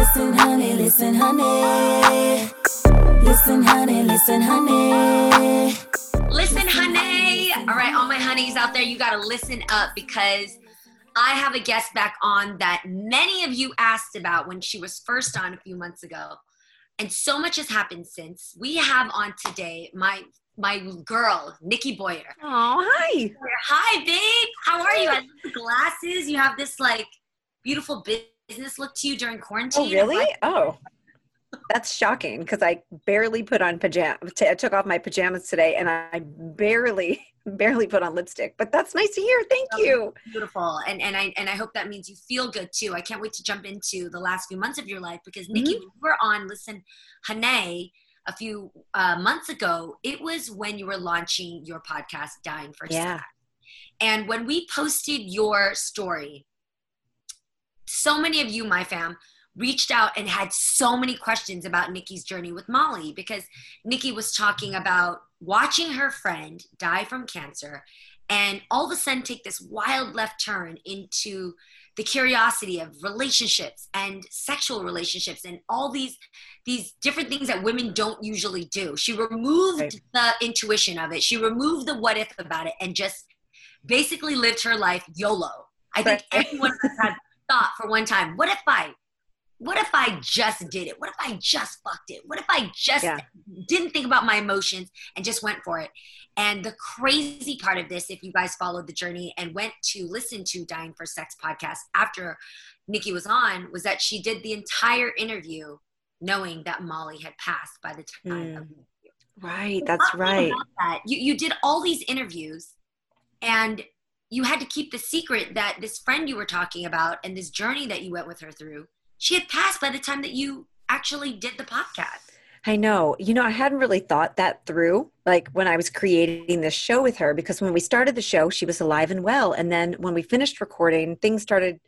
Listen, honey, listen, honey. Listen, honey, listen, honey. Listen, honey. All right, all my honeys out there, you got to listen up because I have a guest back on that many of you asked about when she was first on a few months ago. And so much has happened since. We have on today my my girl, Nikki Boyer. Oh, hi. Hi, babe. How are you? I love the glasses. You have this like beautiful business look to you during quarantine. Oh, really? Oh, that's shocking because I barely put on pajamas. I took off my pajamas today and I barely, barely put on lipstick. But that's nice to hear. Thank you. Beautiful. And and I and I hope that means you feel good too. I can't wait to jump into the last few months of your life because Nikki, mm-hmm. we were on Listen Hunnay a few uh, months ago. It was when you were launching your podcast, Dying for yeah. Sex. And when we posted your story, so many of you, my fam, reached out and had so many questions about Nikki's journey with Molly because Nikki was talking about watching her friend die from cancer and all of a sudden take this wild left turn into the curiosity of relationships and sexual relationships and all these these different things that women don't usually do. She removed right. the intuition of it. She removed the what if about it and just basically lived her life YOLO. I think everyone has had thought for one time, what if I what if I just did it? What if I just fucked it? What if I just yeah. didn't think about my emotions and just went for it? And the crazy part of this, if you guys followed the journey and went to listen to Dying for Sex podcast after Nikki was on, was that she did the entire interview knowing that Molly had passed by the time mm. of the interview. Right, that's right. That. You, you did all these interviews and you had to keep the secret that this friend you were talking about and this journey that you went with her through – she had passed by the time that you actually did the podcast. I know. You know, I hadn't really thought that through, like when I was creating this show with her, because when we started the show, she was alive and well. And then when we finished recording, things started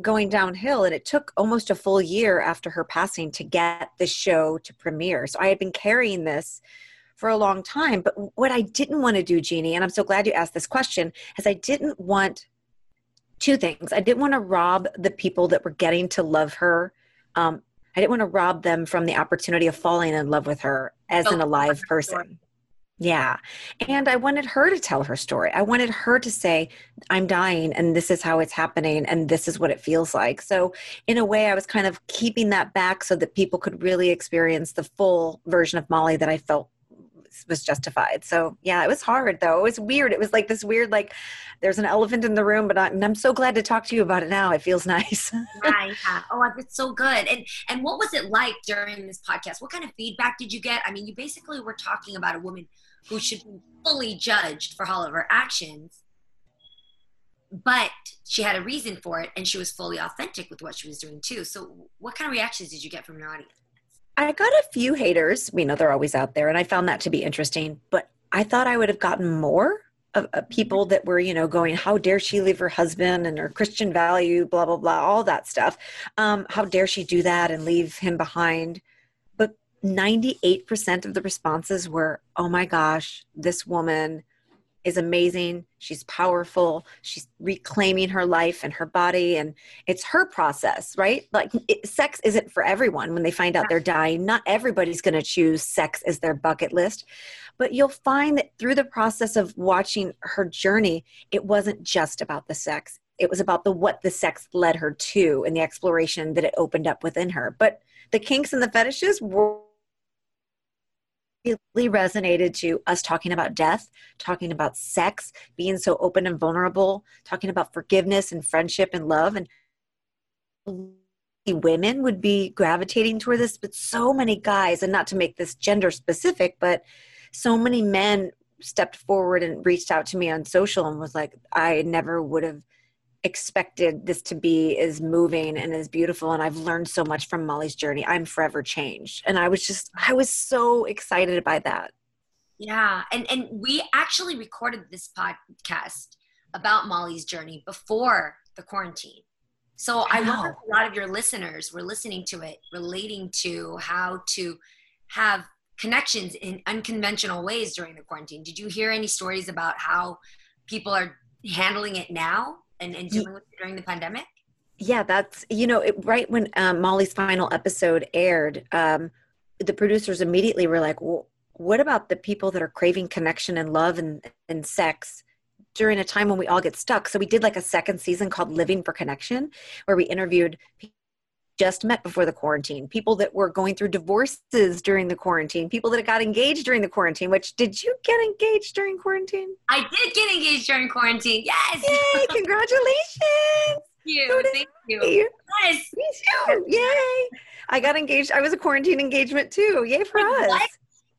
going downhill. And it took almost a full year after her passing to get the show to premiere. So I had been carrying this for a long time. But what I didn't want to do, Jeannie, and I'm so glad you asked this question, is I didn't want two things. I didn't want to rob the people that were getting to love her. Um, I didn't want to rob them from the opportunity of falling in love with her as an alive person. Yeah. And I wanted her to tell her story. I wanted her to say, I'm dying and this is how it's happening and this is what it feels like. So, in a way, I was kind of keeping that back so that people could really experience the full version of Molly that I felt was justified. So yeah, it was hard though. It was weird. It was like this weird, like there's an elephant in the room, but I, I'm so glad to talk to you about it now. It feels nice. yeah, yeah. Oh, it's so good. And and what was it like during this podcast? What kind of feedback did you get? I mean, you basically were talking about a woman who should be fully judged for all of her actions but she had a reason for it and she was fully authentic with what she was doing too so what kind of reactions did you get from your audience I got a few haters. We know they're always out there, and I found that to be interesting. But I thought I would have gotten more of, of, people that were, you know, going, "How dare she leave her husband and her Christian value, blah blah blah, all that stuff. Um, how dare she do that and leave him behind?" But ninety-eight percent of the responses were, "Oh my gosh, this woman." Is amazing. She's powerful. She's reclaiming her life and her body, and it's her process, right? Like, it, sex isn't for everyone when they find out they're dying. Not everybody's going to choose sex as their bucket list. But you'll find that through the process of watching her journey, it wasn't just about the sex. It was about the what the sex led her to and the exploration that it opened up within her. But the kinks and the fetishes were really resonated to us talking about death, talking about sex, being so open and vulnerable, talking about forgiveness and friendship and love. And women would be gravitating toward this, but so many guys, and not to make this gender specific, but so many men stepped forward and reached out to me on social and was like, I never would have expected this to be as moving and as beautiful and I've learned so much from Molly's journey. I'm forever changed. And I was just I was so excited by that. Yeah, and and we actually recorded this podcast about Molly's journey before the quarantine. So I, I wonder a lot of your listeners were listening to it relating to how to have connections in unconventional ways during the quarantine. Did you hear any stories about how people are handling it now? And, and dealing with during the pandemic? yeah, that's you know, it, right when um, Molly's final episode aired, um, the producers immediately were like, well, "What about the people that are craving connection and love and and sex?" during a time when we all get stuck. So we did like a second season called Living for Connection, where we interviewed just met before the quarantine, people that were going through divorces during the quarantine, people that got engaged during the quarantine. Which did you get engaged during quarantine? I did get engaged during quarantine. Yes. Yay! Congratulations. Thank you. Thank you. you. Yes. Me too. Yay! I got engaged. I was a quarantine engagement too. Yay for us. what?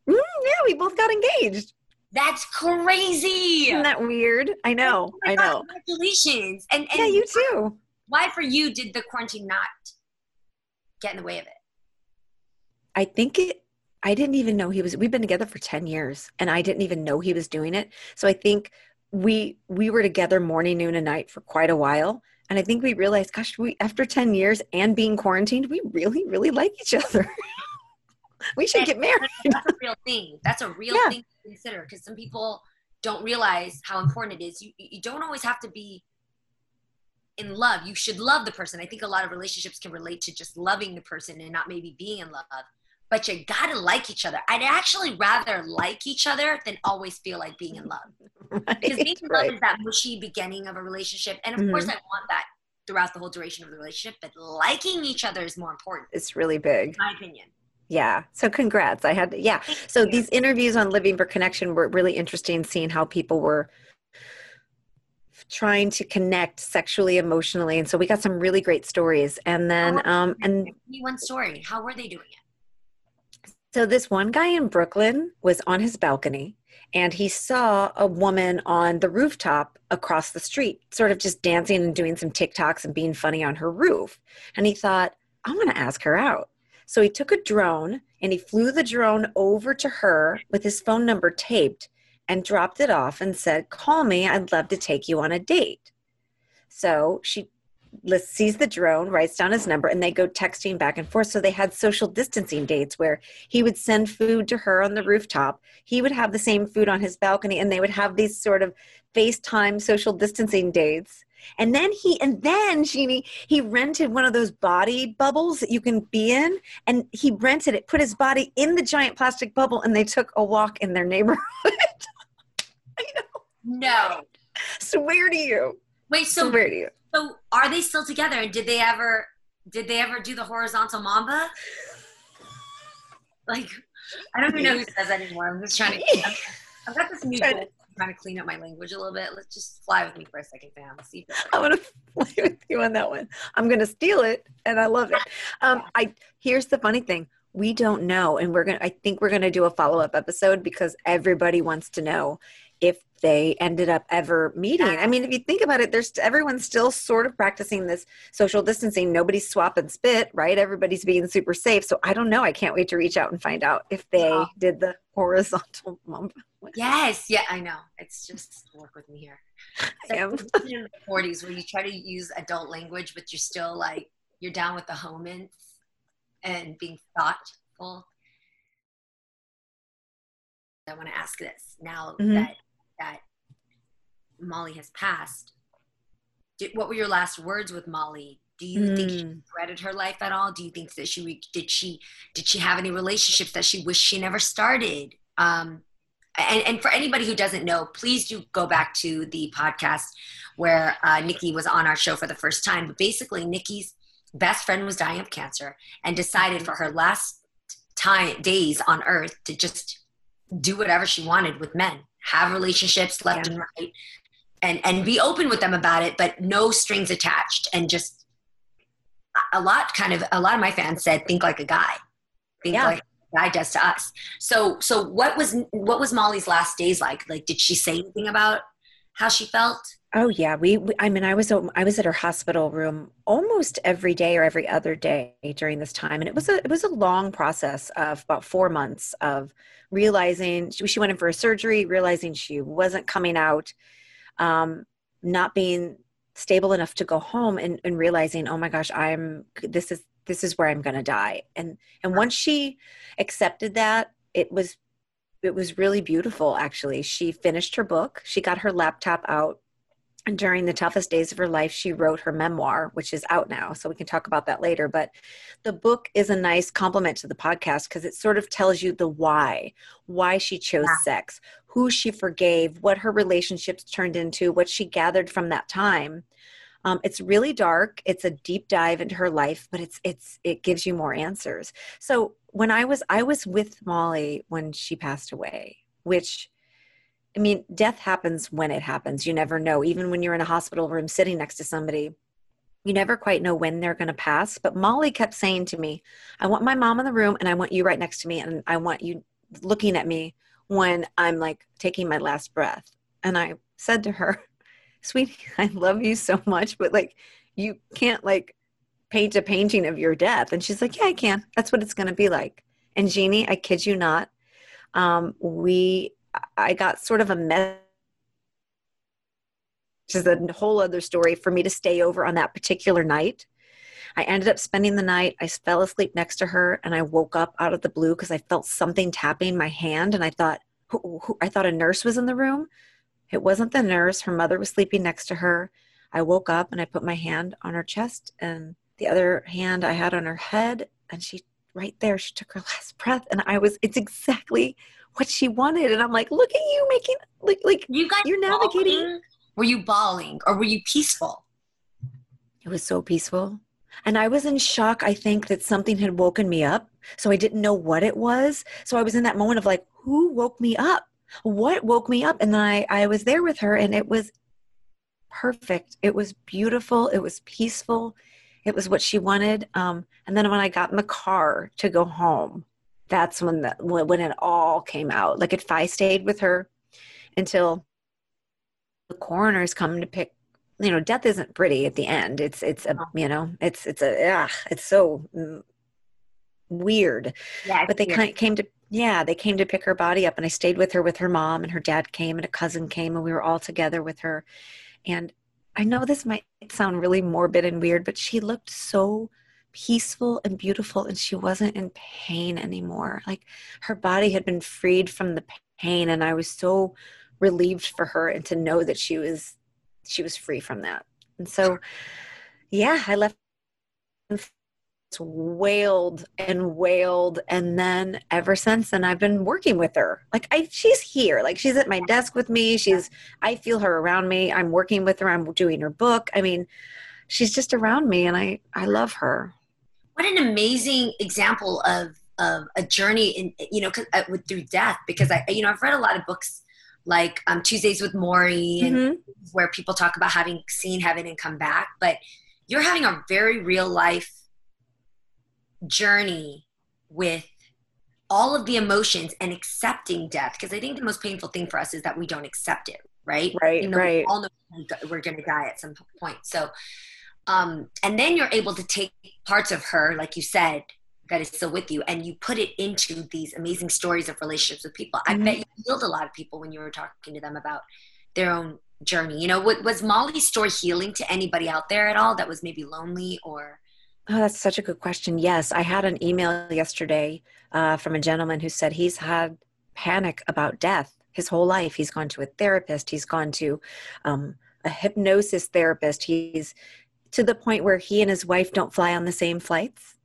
Mm, yeah, we both got engaged. That's crazy. Isn't that weird? I know. Oh I know. Congratulations. And, and Yeah, you too. why for you did the quarantine not get in the way of it? I think it. I didn't even know he was. We've been together for ten years, and I didn't even know he was doing it. So I think we we were together morning, noon, and night for quite a while. And I think we realized, gosh, we after ten years and being quarantined, we really, really like each other. we should get married. That's a real thing. That's a real Yeah. thing to consider because some people don't realize how important it is. You you don't always have to be in love. You should love the person. I think a lot of relationships can relate to just loving the person and not maybe being in love. But you gotta like each other. I'd actually rather like each other than always feel like being in love. Because being Right, in love is that mushy beginning of a relationship. And of Mhm. course I want that throughout the whole duration of the relationship, but liking each other is more important, It's really big. in my opinion. Yeah. So congrats. I had yeah. So you. these interviews on Living for Connection were really interesting seeing how people were trying to connect sexually, emotionally. And so we got some really great stories. And then um and one story. How were they doing it? so this one guy in Brooklyn was on his balcony and he saw a woman on the rooftop across the street, sort of just dancing and doing some TikToks and being funny on her roof. And he thought, I want to ask her out. So he took a drone and he flew the drone over to her with his phone number taped and dropped it off and said, Call me. I'd love to take you on a date. So she sees the drone, writes down his number, and they go texting back and forth. So they had social distancing dates where he would send food to her on the rooftop. He would have the same food on his balcony, and they would have these sort of FaceTime social distancing dates. And then he, and then Jeannie, he rented one of those body bubbles that you can be in, and he rented it, put his body in the giant plastic bubble, and they took a walk in their neighborhood. No. Swear to you. Wait, so Swear to you. so are they still together? And did they ever did they ever do the horizontal mamba? Like, I don't even know who says anymore. I'm just trying to. I've got this new Trying to- trying to clean up my language a little bit. Let's just fly with me for a second, Sam. See I'm gonna play with you on that one. I'm gonna steal it, and I love it. Um, I here's the funny thing: we don't know, and we're gonna. I think we're gonna do a follow up episode because everybody wants to know if they ended up ever meeting. I mean, if you think about it, there's everyone's still sort of practicing this social distancing. Nobody's swapping spit, right? Everybody's being super safe. So I don't know. I can't wait to reach out and find out if they Yeah. did the horizontal mump. Yes, yeah, I know. It's just work with me here. It's I am. in the 40s where you try to use adult language, but you're still like you're down with the homins and being thoughtful. I want to ask this now Mhm. that that Molly has passed. Did, what were your last words with Molly? Do you think she Mm. regretted her life at all? Do you think that she re- did she did she have any relationships that she wished she never started? Um, and, and for anybody who doesn't know, please do go back to the podcast where uh, Nikki was on our show for the first time. But basically, Nikki's best friend was dying of cancer and decided for her last time days on Earth to just do whatever she wanted with men, have relationships left Yeah. and right, and and be open with them about it, but no strings attached, and just a lot kind of a lot of my fans said think like a guy think Yeah. like a guy does to us so so what was what was molly's last days like like did she say anything about how she felt Oh yeah, we, we. I mean, I was I was at her hospital room almost every day or every other day during this time, and it was a it was a long process of about four months of realizing she, she went in for a surgery, realizing she wasn't coming out, um, not being stable enough to go home, and, and realizing, oh my gosh, I'm this is this is where I'm going to die, and and once she accepted that, it was it was really beautiful actually she finished her book she got her laptop out during the toughest days of her life, she wrote her memoir, which is out now. So we can talk about that later. But the book is a nice complement to the podcast because it sort of tells you the why, why she chose yeah. sex, who she forgave, what her relationships turned into, what she gathered from that time. Um, it's really dark. It's a deep dive into her life, but it's it's it gives you more answers. So when I was I was with Molly when she passed away, which I mean, death happens when it happens. You never know. Even when you're in a hospital room sitting next to somebody, you never quite know when they're going to pass. But Molly kept saying to me, I want my mom in the room and I want you right next to me and I want you looking at me when I'm like taking my last breath. And I said to her, Sweetie, I love you so much, but like you can't like paint a painting of your death. And she's like, Yeah, I can. That's what it's going to be like. And Jeannie, I kid you not, um, we I got sort of a mess which is a whole other story for me to stay over on that particular night. I ended up spending the night. I fell asleep next to her and I woke up out of the blue because I felt something tapping my hand and I thought who, who, I thought a nurse was in the room. It wasn't the nurse. Her mother was sleeping next to her. I woke up and I put my hand on her chest and the other hand I had on her head and she right there she took her last breath and I was it's exactly what she wanted. And I'm like, look at you making like like you guys you're navigating. Bawling? Were you bawling or were you peaceful? It was so peaceful. And I was in shock, I think, that something had woken me up. So I didn't know what it was. So I was in that moment of like, who woke me up? What woke me up? And then I, I was there with her and it was perfect. It was beautiful. It was peaceful. It was what she wanted. Um, and then when I got in the car to go home, that's when the when it all came out. Like if I stayed with her until the coroner's come to pick you know death isn't pretty at the end. It's it's a uh-huh. you know it's it's a yeah it's so weird. Yeah but they kind came to yeah they came to pick her body up and i stayed with her with her mom and her dad came and a cousin came and we were all together with her. And i know this might sound really morbid and weird but she looked so peaceful and beautiful and she wasn't in pain anymore. Like her body had been freed from the pain and i was so relieved for her and to know that she was she was free from that. And so yeah i left wailed and wailed and then ever since then i've been working with her. Like i she's here. Like she's at my desk with me. She's i feel her around me. I'm working with her. I'm doing her book. I mean she's just around me and i i love her what an amazing example of of a journey in you know uh, with through death because I you know I've read a lot of books like um, Tuesdays with Morrie and mm-hmm. where people talk about having seen heaven and come back, but you're having a very real life journey with all of the emotions and accepting death because I think the most painful thing for us is that we don't accept it, right? Right, right. We all know we're going to die at some point. So um, and then you're able to take parts of her, like you said, that is still with you, and you put it into these amazing stories of relationships with people. Mm-hmm. I bet you healed a lot of people when you were talking to them about their own journey. You know, was Molly's story healing to anybody out there at all that was maybe lonely or? Oh, that's such a good question. Yes, I had an email yesterday uh, from a gentleman who said he's had panic about death his whole life. He's gone to a therapist. He's gone to um, a hypnosis therapist. He's to the point where he and his wife don't fly on the same flights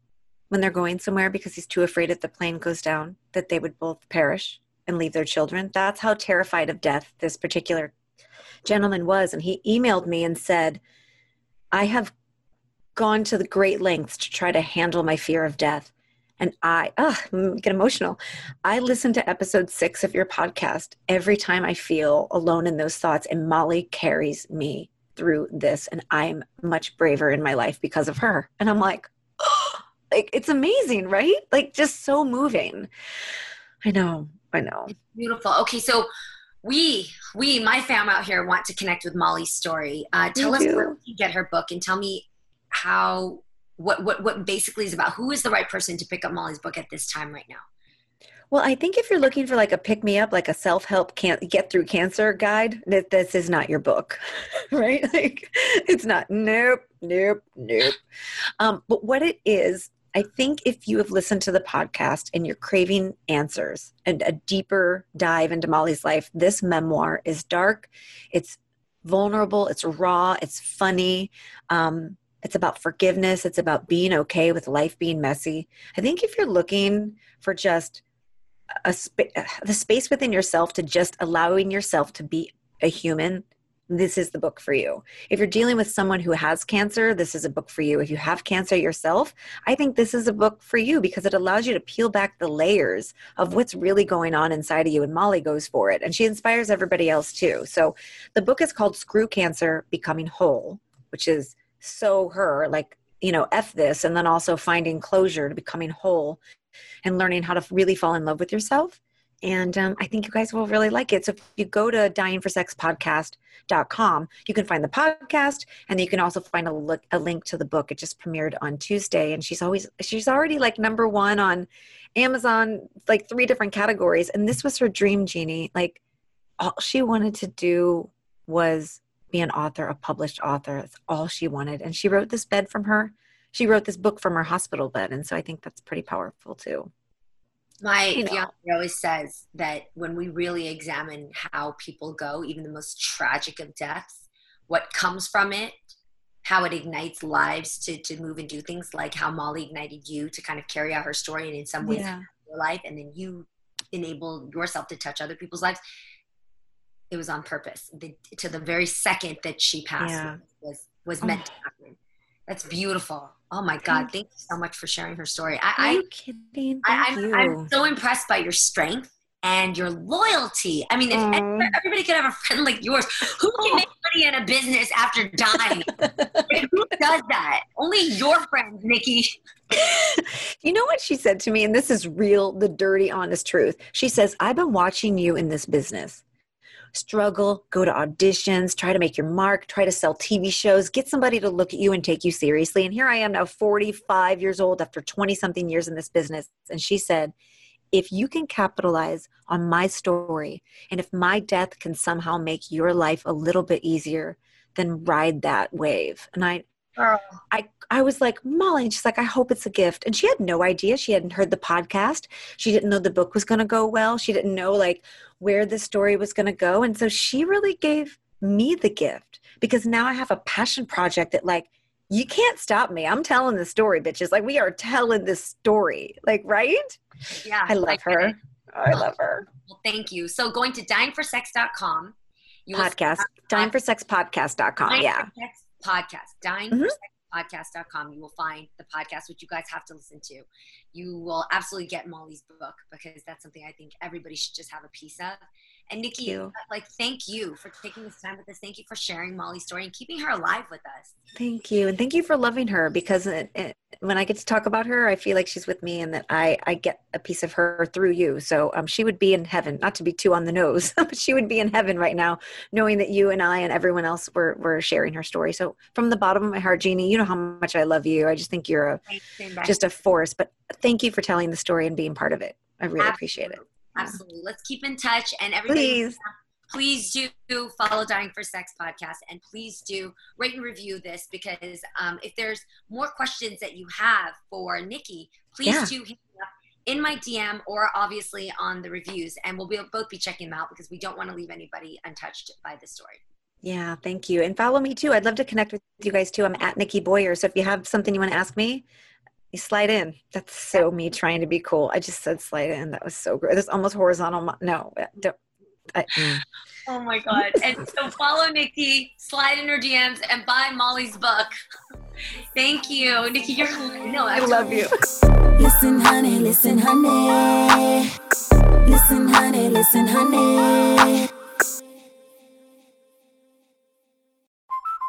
when they're going somewhere because he's too afraid if the plane goes down that they would both perish and leave their children. That's how terrified of death this particular gentleman was. And he emailed me and said, I have gone to the great lengths to try to handle my fear of death. And I ah, ugh, get emotional. I listen to episode six of your podcast every time I feel alone in those thoughts, and Molly carries me through this and I'm much braver in my life because of her. And I'm like, oh, like it's amazing, right? Like just so moving. I know. I know. It's beautiful. Okay, so we we my fam out here want to connect with Molly's story. Uh, tell us where we get her book and tell me how what what what basically is about who is the right person to pick up Molly's book at this time right now. Well, I think if you're looking for like a pick me up, like a self help can't get through cancer guide, that this is not your book, right? Like it's not. Nope, nope, nope. Um, but what it is, I think if you have listened to the podcast and you're craving answers and a deeper dive into Molly's life, this memoir is dark. It's vulnerable, it's raw, it's funny. Um, it's about forgiveness. It's about being okay with life being messy. I think if you're looking for just a sp- the space within yourself to just allowing yourself to be a human, this is the book for you. If you're dealing with someone who has cancer, this is a book for you. If you have cancer yourself, I think this is a book for you because it allows you to peel back the layers of what's really going on inside of you. And Molly goes for it, and she inspires everybody else too. So the book is called Screw Cancer Becoming Whole, which is so her like you know f this and then also finding closure to becoming whole and learning how to really fall in love with yourself. And um, i think you guys will really like it. So if you go to dyingforsexpodcast.com you can find the podcast and you can also find a, look, a link to the book. It just premiered on tuesday and she's always she's already like number one on amazon like three different categories. And this was her dream jeannie. Like all she wanted to do was be an author, a published author. That's all she wanted. And she wrote this bed from her, she wrote this book from her hospital bed. And so I think that's pretty powerful too. My you know. always says that when we really examine how people go, even the most tragic of deaths, what comes from it, how it ignites lives to, to move and do things like how Molly ignited you to kind of carry out her story and in some ways yeah. your life, and then you enable yourself to touch other people's lives it was on purpose. The, to the very second that she passed yeah. was was oh. meant to happen. That's beautiful. Oh my God! Thank you so much for sharing her story. I, Are you kidding? Thank I, am I'm so impressed by your strength and your loyalty. I mean, if everybody could have a friend like yours, who can oh. make money in a business after dying? like, who does that? Only your friends, Nikki. you know what she said to me, and this is real, the dirty, honest truth. She says, "I've been watching you in this business." Struggle, go to auditions, try to make your mark, try to sell TV shows, get somebody to look at you and take you seriously. And here I am now, 45 years old after 20 something years in this business. And she said, if you can capitalize on my story and if my death can somehow make your life a little bit easier, then ride that wave. And I, Oh. I I was like, Molly, and she's like, I hope it's a gift. And she had no idea. She hadn't heard the podcast. She didn't know the book was gonna go well. She didn't know like where the story was gonna go. And so she really gave me the gift because now I have a passion project that like you can't stop me. I'm telling the story, bitches. Like we are telling this story. Like, right? Yeah. I love I her. I love her. Well, thank you. So going to dyingforsex.com. You podcast. Dyingforsexpodcast.com. Yeah podcast, dying mm-hmm. podcast.com. You will find the podcast, which you guys have to listen to. You will absolutely get Molly's book because that's something I think everybody should just have a piece of. And Nikki, you. like, thank you for taking this time with us. Thank you for sharing Molly's story and keeping her alive with us. Thank you. And thank you for loving her because it, it, when I get to talk about her, I feel like she's with me and that I, I get a piece of her through you. So um, she would be in heaven, not to be too on the nose, but she would be in heaven right now, knowing that you and I and everyone else were, were sharing her story. So from the bottom of my heart, Jeannie, you know how much I love you. I just think you're a, just a force, but thank you for telling the story and being part of it. I really Absolutely. appreciate it. Absolutely. Let's keep in touch and everybody. Please please do follow Dying for Sex podcast and please do rate and review this because um, if there's more questions that you have for Nikki, please yeah. do hit me up in my DM or obviously on the reviews, and we'll be, both be checking them out because we don't want to leave anybody untouched by the story. Yeah, thank you. And follow me too. I'd love to connect with you guys too. I'm at Nikki Boyer. So if you have something you want to ask me, you slide in. That's so me trying to be cool. I just said slide in. That was so great. That's almost horizontal. No, don't. I, mm. Oh my God. And so follow Nikki, slide in her DMs, and buy Molly's book. Thank you. Nikki, you're no, I love you. Listen, honey, listen, honey. Listen, honey, listen, honey.